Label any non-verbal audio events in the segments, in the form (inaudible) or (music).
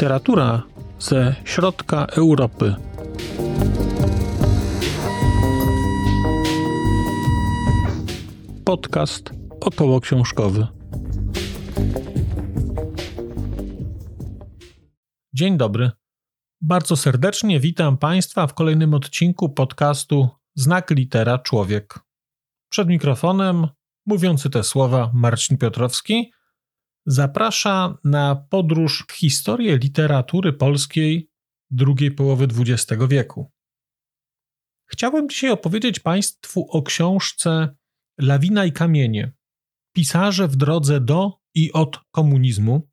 Literatura ze środka Europy. Podcast około książkowy. Dzień dobry. Bardzo serdecznie witam Państwa w kolejnym odcinku podcastu Znak Litera Człowiek. Przed mikrofonem mówiący te słowa Marcin Piotrowski zaprasza na podróż w historię literatury polskiej drugiej połowy XX wieku. Chciałbym dzisiaj opowiedzieć Państwu o książce Lawina i kamienie Pisarze w drodze do i od komunizmu.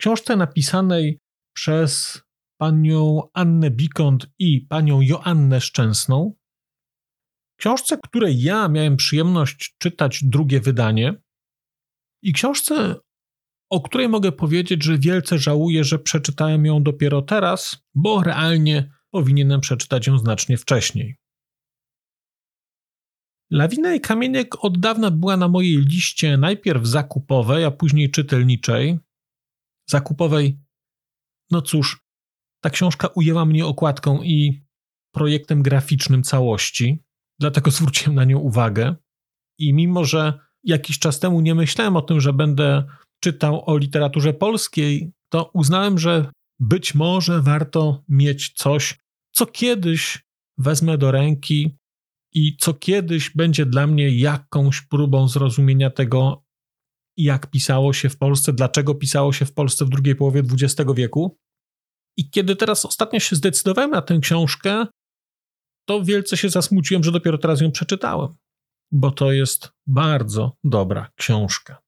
Książce napisanej przez panią Annę Bikont i panią Joannę Szczęsną. Książce, której ja miałem przyjemność czytać drugie wydanie, i książce, o której mogę powiedzieć, że wielce żałuję, że przeczytałem ją dopiero teraz, bo realnie powinienem przeczytać ją znacznie wcześniej. Lawina i Kamieniek od dawna była na mojej liście najpierw zakupowej, a później czytelniczej. Zakupowej, no cóż, ta książka ujęła mnie okładką i projektem graficznym całości, dlatego zwróciłem na nią uwagę. I mimo, że jakiś czas temu nie myślałem o tym, że będę czytał o literaturze polskiej, to uznałem, że być może warto mieć coś, co kiedyś wezmę do ręki i co kiedyś będzie dla mnie jakąś próbą zrozumienia tego, jak pisało się w Polsce, dlaczego pisało się w Polsce w drugiej połowie XX wieku. I kiedy teraz ostatnio się zdecydowałem na tę książkę, to wielce się zasmuciłem, że dopiero teraz ją przeczytałem bo to jest bardzo dobra książka.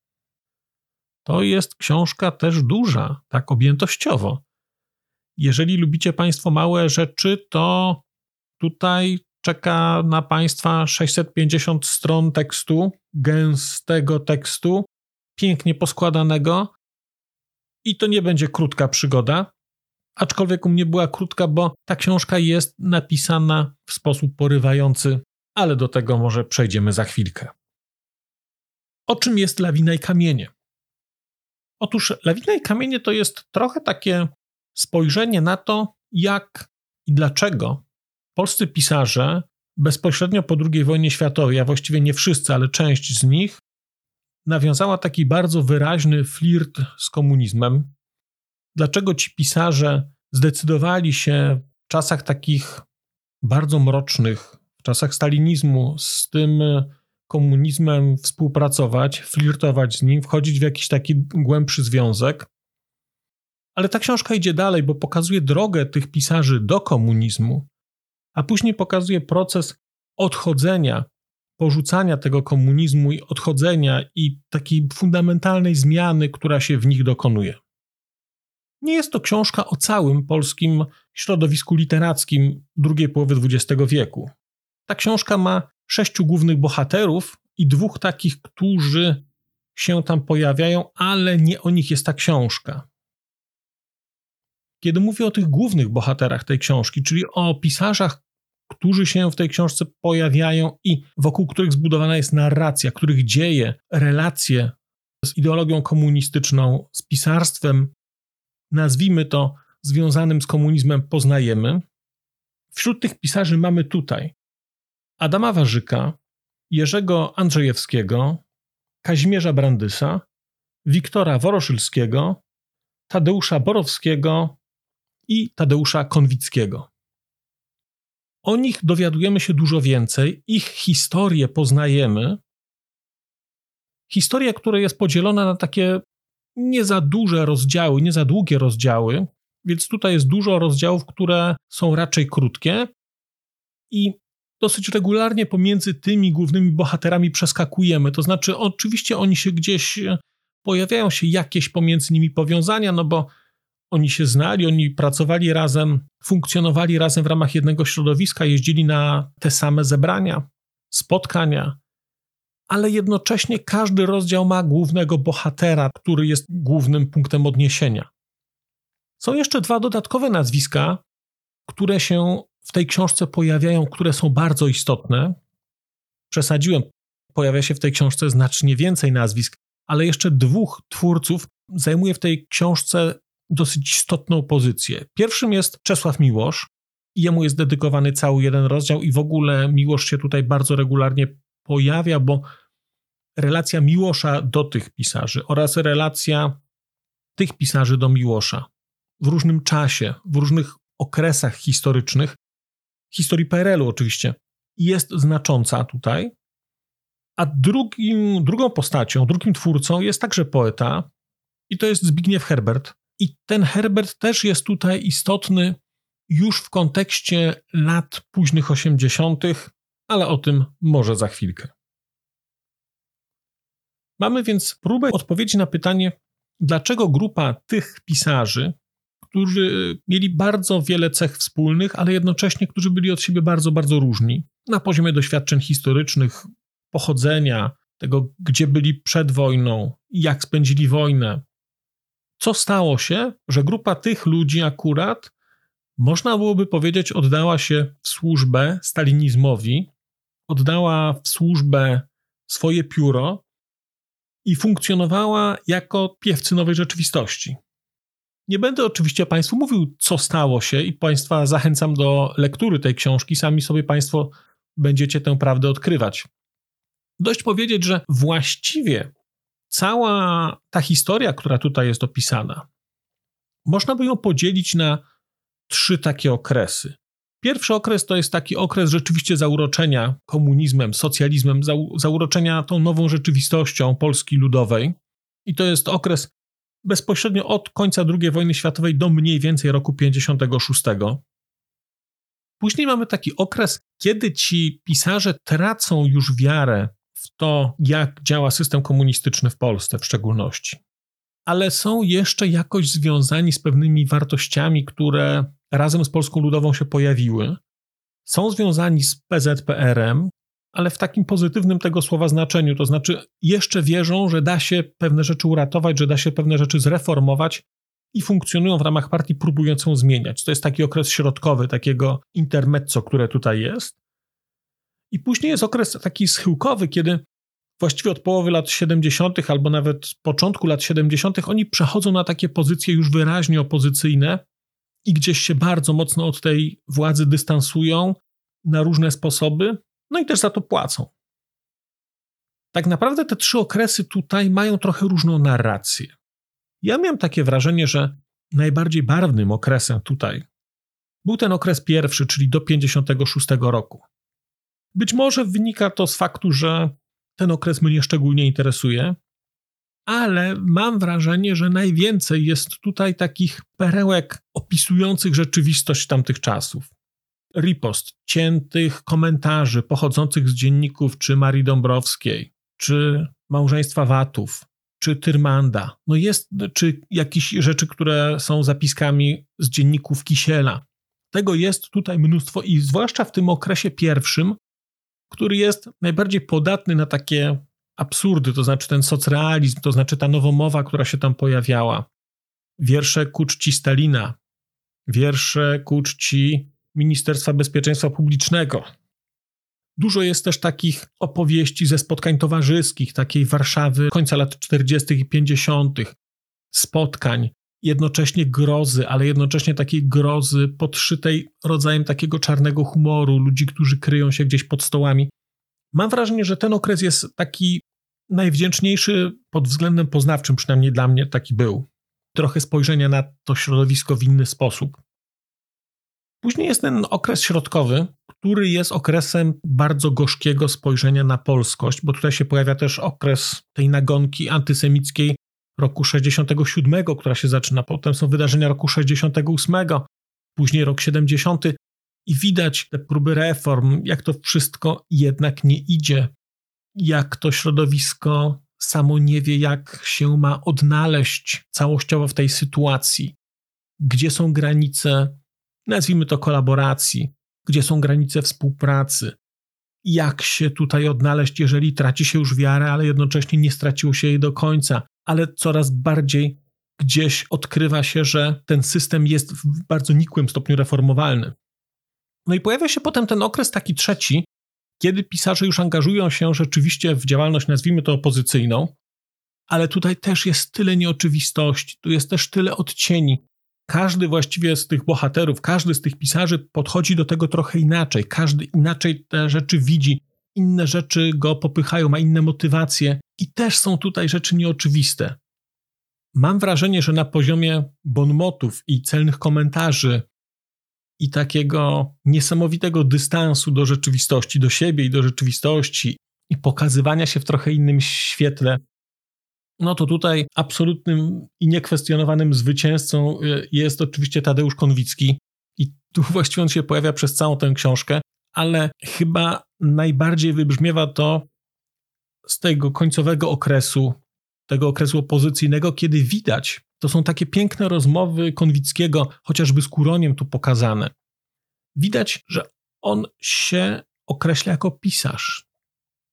To jest książka też duża, tak objętościowo. Jeżeli lubicie Państwo małe rzeczy, to tutaj czeka na Państwa 650 stron tekstu, gęstego tekstu, pięknie poskładanego. I to nie będzie krótka przygoda, aczkolwiek u mnie była krótka, bo ta książka jest napisana w sposób porywający ale do tego może przejdziemy za chwilkę. O czym jest lawina i kamienie? Otóż lawina i kamienie to jest trochę takie spojrzenie na to, jak i dlaczego polscy pisarze bezpośrednio po II wojnie światowej, a właściwie nie wszyscy, ale część z nich, nawiązała taki bardzo wyraźny flirt z komunizmem. Dlaczego ci pisarze zdecydowali się w czasach takich bardzo mrocznych, w czasach stalinizmu z tym e, komunizmem współpracować, flirtować z nim, wchodzić w jakiś taki głębszy związek. Ale ta książka idzie dalej, bo pokazuje drogę tych pisarzy do komunizmu, a później pokazuje proces odchodzenia, porzucania tego komunizmu i odchodzenia i takiej fundamentalnej zmiany, która się w nich dokonuje. Nie jest to książka o całym polskim środowisku literackim drugiej połowy XX wieku. Ta książka ma sześciu głównych bohaterów i dwóch takich, którzy się tam pojawiają, ale nie o nich jest ta książka. Kiedy mówię o tych głównych bohaterach tej książki, czyli o pisarzach, którzy się w tej książce pojawiają i wokół których zbudowana jest narracja, których dzieje, relacje z ideologią komunistyczną, z pisarstwem, nazwijmy to związanym z komunizmem, poznajemy. Wśród tych pisarzy mamy tutaj Adama Warzyka, Jerzego Andrzejewskiego, Kazimierza Brandysa, Wiktora Woroszylskiego, Tadeusza Borowskiego i Tadeusza Konwickiego. O nich dowiadujemy się dużo więcej, ich historię poznajemy. Historia, która jest podzielona na takie nie za duże rozdziały, nie za długie rozdziały, więc tutaj jest dużo rozdziałów, które są raczej krótkie. I dosyć regularnie pomiędzy tymi głównymi bohaterami przeskakujemy. To znaczy, oczywiście oni się gdzieś e, pojawiają się jakieś pomiędzy nimi powiązania, no bo oni się znali, oni pracowali razem, funkcjonowali razem w ramach jednego środowiska, jeździli na te same zebrania, spotkania, ale jednocześnie każdy rozdział ma głównego bohatera, który jest głównym punktem odniesienia. Są jeszcze dwa dodatkowe nazwiska, które się w tej książce pojawiają, które są bardzo istotne. Przesadziłem, pojawia się w tej książce znacznie więcej nazwisk, ale jeszcze dwóch twórców zajmuje w tej książce dosyć istotną pozycję. Pierwszym jest Czesław Miłosz. Jemu jest dedykowany cały jeden rozdział i w ogóle Miłosz się tutaj bardzo regularnie pojawia, bo relacja Miłosza do tych pisarzy oraz relacja tych pisarzy do Miłosza w różnym czasie, w różnych okresach historycznych, historii PRL-u oczywiście, jest znacząca tutaj. A drugim, drugą postacią, drugim twórcą jest także poeta i to jest Zbigniew Herbert. I ten Herbert też jest tutaj istotny już w kontekście lat późnych 80., ale o tym może za chwilkę. Mamy więc próbę odpowiedzi na pytanie, dlaczego grupa tych pisarzy, którzy mieli bardzo wiele cech wspólnych, ale jednocześnie którzy byli od siebie bardzo, bardzo różni na poziomie doświadczeń historycznych, pochodzenia, tego, gdzie byli przed wojną, jak spędzili wojnę. Co stało się, że grupa tych ludzi akurat, można byłoby powiedzieć, oddała się w służbę stalinizmowi, oddała w służbę swoje pióro i funkcjonowała jako piewcy nowej rzeczywistości. Nie będę oczywiście Państwu mówił, co stało się, i Państwa zachęcam do lektury tej książki. Sami sobie Państwo będziecie tę prawdę odkrywać. Dość powiedzieć, że właściwie cała ta historia, która tutaj jest opisana, można by ją podzielić na trzy takie okresy. Pierwszy okres to jest taki okres rzeczywiście zauroczenia komunizmem, socjalizmem, zauroczenia tą nową rzeczywistością Polski Ludowej. I to jest okres bezpośrednio od końca II wojny światowej do mniej więcej roku 56. Później mamy taki okres, kiedy ci pisarze tracą już wiarę w to, jak działa system komunistyczny w Polsce w szczególności. Ale są jeszcze jakoś związani z pewnymi wartościami, które razem z Polską Ludową się pojawiły. Są związani z PZPR-em, ale w takim pozytywnym tego słowa znaczeniu, to znaczy jeszcze wierzą, że da się pewne rzeczy uratować, że da się pewne rzeczy zreformować i funkcjonują w ramach partii, próbując ją zmieniać. To jest taki okres środkowy, takiego intermezzo, które tutaj jest. I później jest okres taki schyłkowy, kiedy właściwie od połowy lat 70., albo nawet początku lat 70., oni przechodzą na takie pozycje już wyraźnie opozycyjne i gdzieś się bardzo mocno od tej władzy dystansują na różne sposoby, no i też za to płacą. Tak naprawdę te trzy okresy tutaj mają trochę różną narrację. Ja miałem takie wrażenie, że najbardziej barwnym okresem tutaj był ten okres pierwszy, czyli do 56 roku. Być może wynika to z faktu, że ten okres mnie szczególnie interesuje, ale mam wrażenie, że najwięcej jest tutaj takich perełek opisujących rzeczywistość tamtych czasów. Ripost ciętych komentarzy pochodzących z dzienników czy Marii Dąbrowskiej, czy małżeństwa Watów, czy Tyrmanda, no jest, czy jakieś rzeczy, które są zapiskami z dzienników Kisiela. Tego jest tutaj mnóstwo i zwłaszcza w tym okresie pierwszym, który jest najbardziej podatny na takie absurdy, to znaczy ten socrealizm, to znaczy ta nowomowa, która się tam pojawiała. Wiersze ku czci Stalina, wiersze ku czci Ministerstwa Bezpieczeństwa Publicznego. Dużo jest też takich opowieści ze spotkań towarzyskich, takiej Warszawy końca lat 40. i 50., spotkań, jednocześnie grozy, ale jednocześnie takiej grozy podszytej rodzajem takiego czarnego humoru, ludzi, którzy kryją się gdzieś pod stołami. Mam wrażenie, że ten okres jest taki najwdzięczniejszy pod względem poznawczym, przynajmniej dla mnie taki był. Trochę spojrzenia na to środowisko w inny sposób. Później jest ten okres środkowy, który jest okresem bardzo gorzkiego spojrzenia na polskość, bo tutaj się pojawia też okres tej nagonki antysemickiej roku 67, która się zaczyna, potem są wydarzenia roku 68, później rok 70 i widać te próby reform, jak to wszystko jednak nie idzie, jak to środowisko samo nie wie, jak się ma odnaleźć całościowo w tej sytuacji, gdzie są granice, nazwijmy to kolaboracji, gdzie są granice współpracy, jak się tutaj odnaleźć, jeżeli traci się już wiarę, ale jednocześnie nie straciło się jej do końca, ale coraz bardziej gdzieś odkrywa się, że ten system jest w bardzo nikłym stopniu reformowalny. No i pojawia się potem ten okres taki trzeci, kiedy pisarze już angażują się rzeczywiście w działalność, nazwijmy to opozycyjną, ale tutaj też jest tyle nieoczywistości, tu jest też tyle odcieni. Każdy właściwie z tych bohaterów, każdy z tych pisarzy podchodzi do tego trochę inaczej. Każdy inaczej te rzeczy widzi, inne rzeczy go popychają, ma inne motywacje i też są tutaj rzeczy nieoczywiste. Mam wrażenie, że na poziomie bonmotów i celnych komentarzy i takiego niesamowitego dystansu do rzeczywistości, do siebie i do rzeczywistości i pokazywania się w trochę innym świetle, no to tutaj absolutnym i niekwestionowanym zwycięzcą y, jest oczywiście Tadeusz Konwicki. I tu (laughs) właściwie on się pojawia przez całą tę książkę, ale chyba najbardziej wybrzmiewa to z tego końcowego okresu, tego okresu opozycyjnego, kiedy widać, to są takie piękne rozmowy Konwickiego, chociażby z Kuroniem tu pokazane. Widać, że on się określa jako pisarz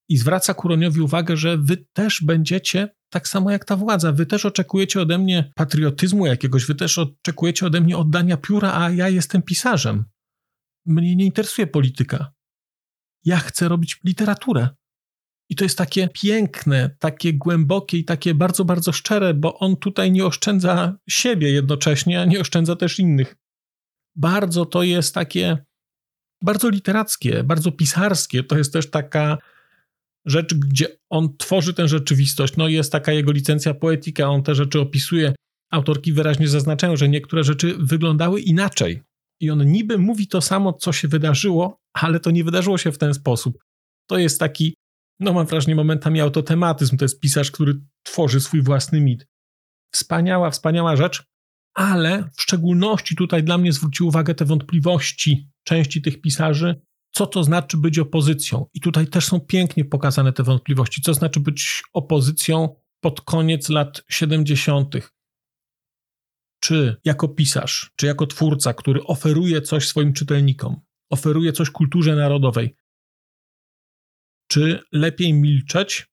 i zwraca Kuroniowi uwagę, że wy też będziecie tak samo jak ta władza. Wy też oczekujecie ode mnie patriotyzmu jakiegoś, wy też oczekujecie ode mnie oddania pióra, a ja jestem pisarzem. Mnie nie interesuje polityka. Ja chcę robić literaturę. I to jest takie piękne, takie głębokie i takie bardzo, bardzo szczere, bo on tutaj nie oszczędza siebie jednocześnie, a nie oszczędza też innych. Bardzo to jest takie, bardzo literackie, bardzo pisarskie. To jest też taka rzecz, gdzie on tworzy tę rzeczywistość. No jest taka jego licencja poetyka, on te rzeczy opisuje. Autorki wyraźnie zaznaczają, że niektóre rzeczy wyglądały inaczej. I on niby mówi to samo, co się wydarzyło, ale to nie wydarzyło się w ten sposób. To jest taki, no mam wrażenie, momentami autotematyzm. To jest pisarz, który tworzy swój własny mit. Wspaniała, wspaniała rzecz, ale w szczególności tutaj dla mnie zwrócił uwagę te wątpliwości części tych pisarzy, co to znaczy być opozycją. I tutaj też są pięknie pokazane te wątpliwości, co znaczy być opozycją pod koniec lat 70. Czy jako pisarz, czy jako twórca, który oferuje coś swoim czytelnikom, oferuje coś kulturze narodowej, czy lepiej milczeć,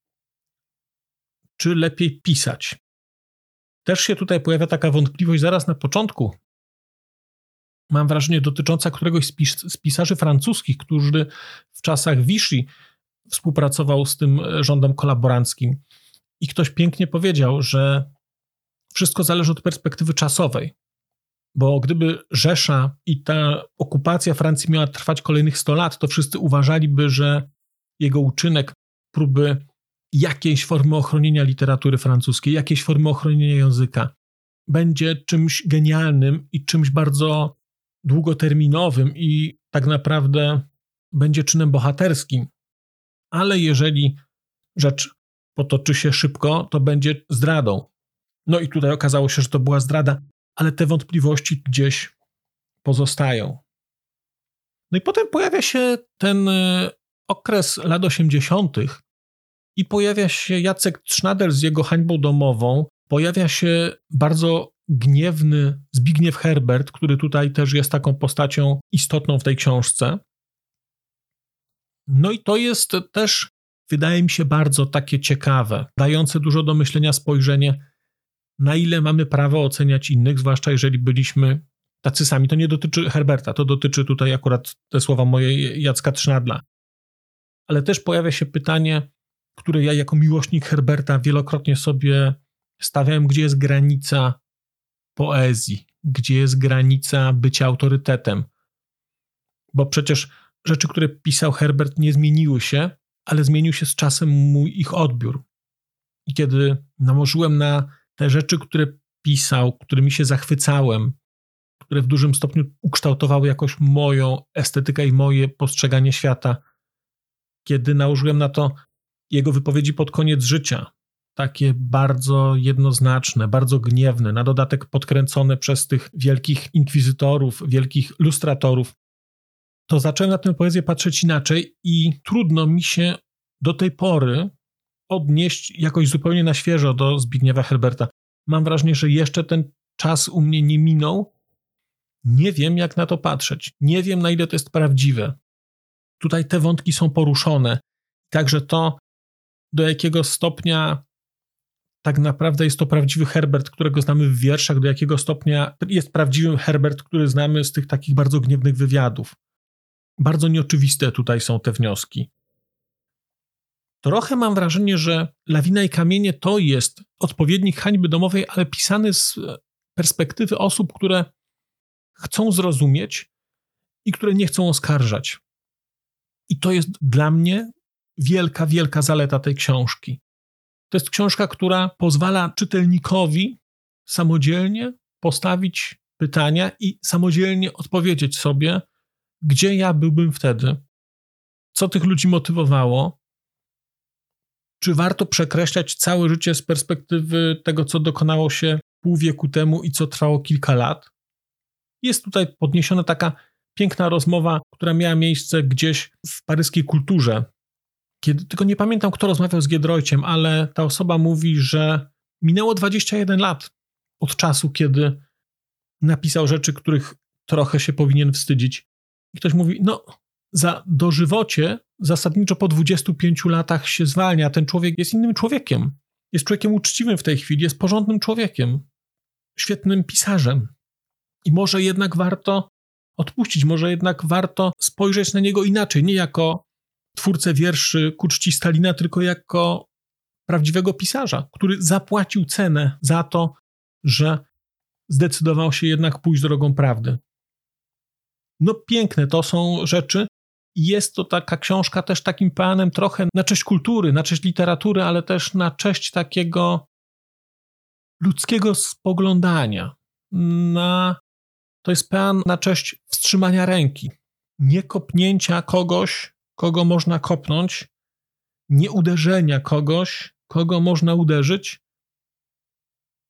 czy lepiej pisać? Też się tutaj pojawia taka wątpliwość zaraz na początku mam wrażenie, dotycząca któregoś z, pis z pisarzy francuskich, którzy w czasach Vichy współpracował z tym rządem kolaboranckim. I ktoś pięknie powiedział, że wszystko zależy od perspektywy czasowej. Bo gdyby Rzesza i ta okupacja Francji miała trwać kolejnych 100 lat, to wszyscy uważaliby, że jego uczynek próby jakiejś formy ochronienia literatury francuskiej, jakiejś formy ochronienia języka będzie czymś genialnym i czymś bardzo długoterminowym i tak naprawdę będzie czynem bohaterskim. Ale jeżeli rzecz potoczy się szybko, to będzie zdradą. No i tutaj okazało się, że to była zdrada, ale te wątpliwości gdzieś pozostają. No i potem pojawia się ten e, okres lat 80. i pojawia się Jacek Trznadel z jego hańbą domową. Pojawia się bardzo gniewny Zbigniew Herbert, który tutaj też jest taką postacią istotną w tej książce. No i to jest też, wydaje mi się, bardzo takie ciekawe, dające dużo do myślenia spojrzenie, na ile mamy prawo oceniać innych, zwłaszcza jeżeli byliśmy tacy sami. To nie dotyczy Herberta, to dotyczy tutaj akurat te słowa mojej Jacka Trzynadla. Ale też pojawia się pytanie, które ja jako miłośnik Herberta wielokrotnie sobie stawiałem, gdzie jest granica poezji, gdzie jest granica bycia autorytetem. Bo przecież rzeczy, które pisał Herbert, nie zmieniły się, ale zmienił się z czasem mój ich odbiór. I kiedy nałożyłem na te rzeczy, które pisał, którymi się zachwycałem, które w dużym stopniu ukształtowały jakoś moją estetykę i moje postrzeganie świata, kiedy nałożyłem na to jego wypowiedzi pod koniec życia, takie bardzo jednoznaczne, bardzo gniewne, na dodatek podkręcone przez tych wielkich inkwizytorów, wielkich lustratorów, to zacząłem na tę poezję patrzeć inaczej i trudno mi się do tej pory odnieść jakoś zupełnie na świeżo do Zbigniewa Herberta. Mam wrażenie, że jeszcze ten czas u mnie nie minął. Nie wiem, jak na to patrzeć. Nie wiem, na ile to jest prawdziwe. Tutaj te wątki są poruszone. Także to, do jakiego stopnia tak naprawdę jest to prawdziwy Herbert, którego znamy w wierszach, do jakiego stopnia jest prawdziwym Herbert, który znamy z tych takich bardzo gniewnych wywiadów. Bardzo nieoczywiste tutaj są te wnioski. trochę mam wrażenie, że Lawina i Kamienie to jest odpowiednik hańby domowej, ale pisany z perspektywy osób, które chcą zrozumieć i które nie chcą oskarżać. I to jest dla mnie wielka, wielka zaleta tej książki. To jest książka, która pozwala czytelnikowi samodzielnie postawić pytania i samodzielnie odpowiedzieć sobie, gdzie ja byłbym wtedy, co tych ludzi motywowało, czy warto przekreślać całe życie z perspektywy tego, co dokonało się pół wieku temu i co trwało kilka lat. Jest tutaj podniesiona taka piękna rozmowa, która miała miejsce gdzieś w paryskiej kulturze. Kiedy, tylko nie pamiętam, kto rozmawiał z Giedroyciem, ale ta osoba mówi, że minęło 21 lat od czasu, kiedy napisał rzeczy, których trochę się powinien wstydzić. I ktoś mówi, no, za dożywocie zasadniczo po 25 latach się zwalnia. Ten człowiek jest innym człowiekiem. Jest człowiekiem uczciwym w tej chwili, jest porządnym człowiekiem, świetnym pisarzem. I może jednak warto odpuścić, może jednak warto spojrzeć na niego inaczej, nie jako twórcę wierszy ku czci Stalina, tylko jako prawdziwego pisarza, który zapłacił cenę za to, że zdecydował się jednak pójść drogą prawdy. No piękne to są rzeczy. Jest to taka książka też takim peanem trochę na cześć kultury, na cześć literatury, ale też na cześć takiego ludzkiego spoglądania. Na, to jest pean na cześć wstrzymania ręki, nie kopnięcia kogoś, kogo można kopnąć, nie uderzenia kogoś, kogo można uderzyć,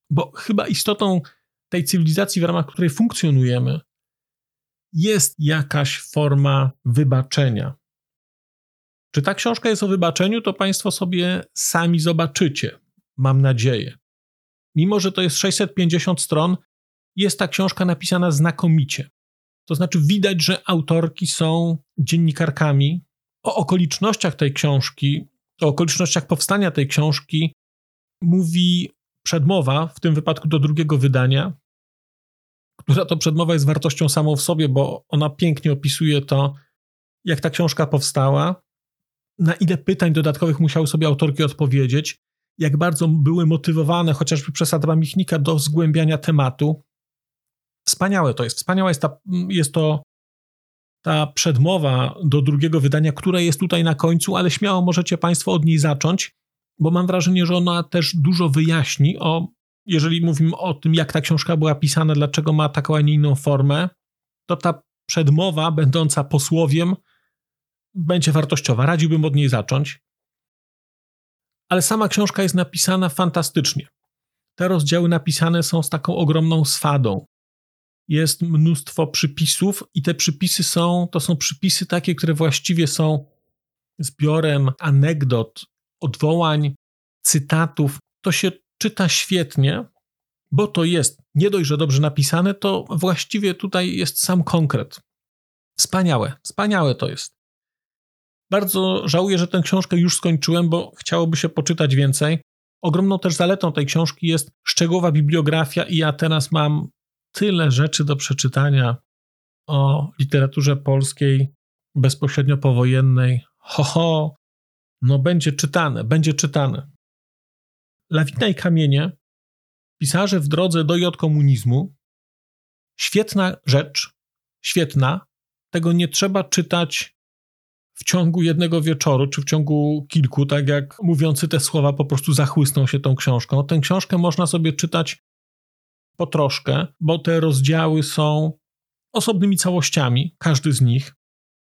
bo chyba istotą tej cywilizacji, w ramach której funkcjonujemy, jest jakaś forma wybaczenia. Czy ta książka jest o wybaczeniu, to Państwo sobie sami zobaczycie, mam nadzieję. Mimo, że to jest 650 stron, jest ta książka napisana znakomicie. To znaczy, widać, że autorki są dziennikarkami. O okolicznościach tej książki, o okolicznościach powstania tej książki mówi przedmowa, w tym wypadku do drugiego wydania, która to przedmowa jest wartością samą w sobie, bo ona pięknie opisuje to, jak ta książka powstała, na ile pytań dodatkowych musiały sobie autorki odpowiedzieć, jak bardzo były motywowane chociażby przez Adama Michnika do zgłębiania tematu. Wspaniałe to jest. Wspaniała jest, ta, jest to ta przedmowa do drugiego wydania, która jest tutaj na końcu, ale śmiało możecie Państwo od niej zacząć, bo mam wrażenie, że ona też dużo wyjaśni o jeżeli mówimy o tym, jak ta książka była pisana, dlaczego ma taką, a nie inną formę, to ta przedmowa, będąca posłowiem, będzie wartościowa. Radziłbym od niej zacząć. Ale sama książka jest napisana fantastycznie. Te rozdziały napisane są z taką ogromną swadą. Jest mnóstwo przypisów, i te przypisy są, to są przypisy takie, które właściwie są zbiorem anegdot, odwołań, cytatów. To się czyta świetnie, bo to jest nie dość, że dobrze napisane, to właściwie tutaj jest sam konkret. Wspaniałe, wspaniałe to jest. Bardzo żałuję, że tę książkę już skończyłem, bo chciałoby się poczytać więcej. Ogromną też zaletą tej książki jest szczegółowa bibliografia, i ja teraz mam tyle rzeczy do przeczytania o literaturze polskiej bezpośrednio powojennej. Ho, ho, no będzie czytane, będzie czytane. Lawina i kamienie, pisarze w drodze do komunizmu. Świetna rzecz, świetna. Tego nie trzeba czytać w ciągu jednego wieczoru, czy w ciągu kilku, tak jak mówiący te słowa po prostu zachłysną się tą książką. Tę książkę można sobie czytać po troszkę, bo te rozdziały są osobnymi całościami, każdy z nich.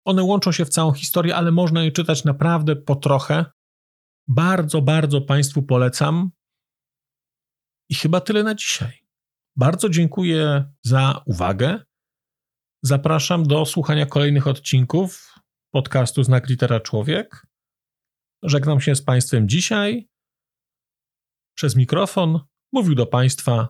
One łączą się w całą historię, ale można je czytać naprawdę po trochę, bardzo, bardzo Państwu polecam. I chyba tyle na dzisiaj. Bardzo dziękuję za uwagę. Zapraszam do słuchania kolejnych odcinków podcastu Znak Litera Człowiek. Żegnam się z Państwem dzisiaj. Przez mikrofon mówił do Państwa